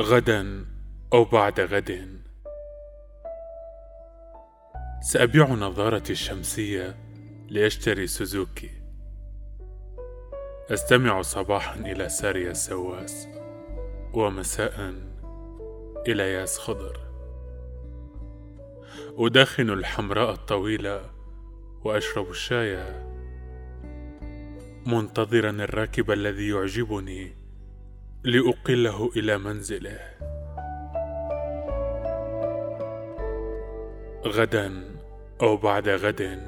غدا أو بعد غد. سأبيع نظارتي الشمسية لأشتري سوزوكي. أستمع صباحا إلى ساريا السواس ومساء إلى ياس خضر. أدخن الحمراء الطويلة وأشرب الشاي منتظرا الراكب الذي يعجبني لأقله إلى منزله. غدا أو بعد غد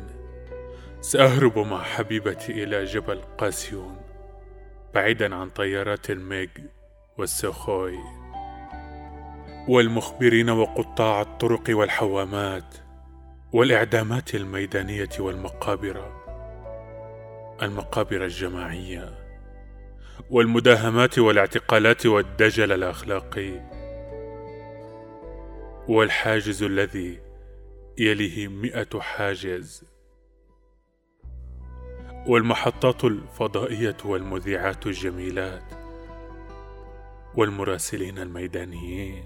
سأهرب مع حبيبتي إلى جبل قاسيون بعيدا عن طيارات الميج والسوخوي والمخبرين وقطاع الطرق والحوامات والإعدامات الميدانية والمقابر المقابر الجماعية. والمداهمات والاعتقالات والدجل الأخلاقي. والحاجز الذي يليه مئة حاجز. والمحطات الفضائية والمذيعات الجميلات. والمراسلين الميدانيين.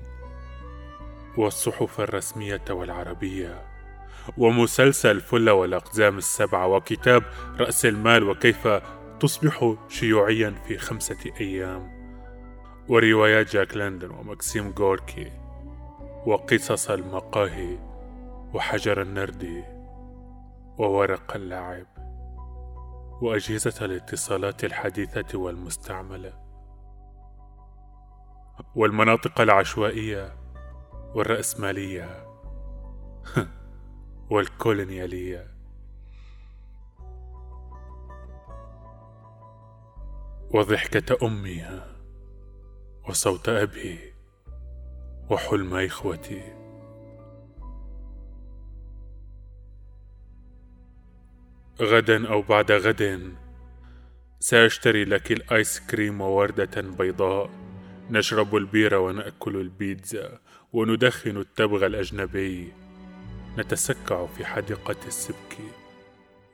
والصحف الرسمية والعربية. ومسلسل فلة والأقزام السبعة. وكتاب رأس المال. وكيف تصبح شيوعيا في خمسة أيام. وروايات جاك لندن ومكسيم غوركي وقصص المقاهي وحجر النردي وورق اللعب وأجهزة الاتصالات الحديثة والمستعملة والمناطق العشوائية والرأسمالية والكولونيالية. وضحكة أمي وصوت أبي وحلم إخوتي. غدا أو بعد غد سأشتري لك الآيس كريم ووردة بيضاء. نشرب البيرة ونأكل البيتزا وندخن التبغ الأجنبي. نتسكع في حديقة السبك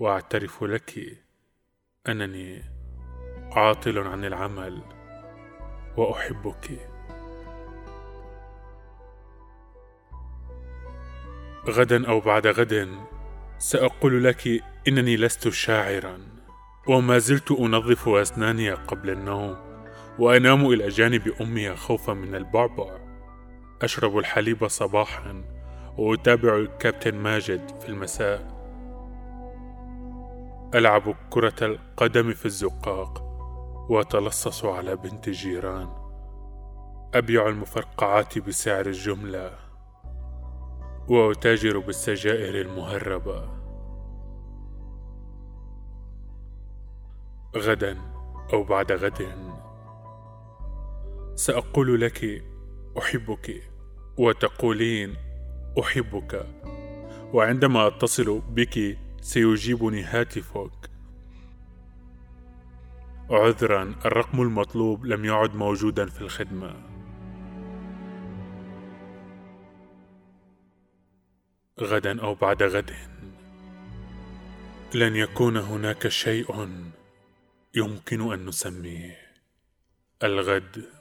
وأعترف لك أنني عاطل عن العمل وأحبك. غدا أو بعد غد سأقول لك إنني لست شاعرا وما زلت أنظف أسناني قبل النوم وأنام إلى جانب أمي خوفا من البعبع. أشرب الحليب صباحا وأتابع الكابتن ماجد في المساء. ألعب كرة القدم في الزقاق. وأتلصص على بنت الجيران أبيع المفرقعات بسعر الجملة. وأتاجر بالسجائر المهربة. غدا أو بعد غد. سأقول لك أحبك وتقولين أحبك. وعندما أتصل بك سيجيبني هاتفك. عذرا الرقم المطلوب لم يعد موجودا في الخدمة. غدا أو بعد غد. لن يكون هناك شيء يمكن أن نسميه. الغد.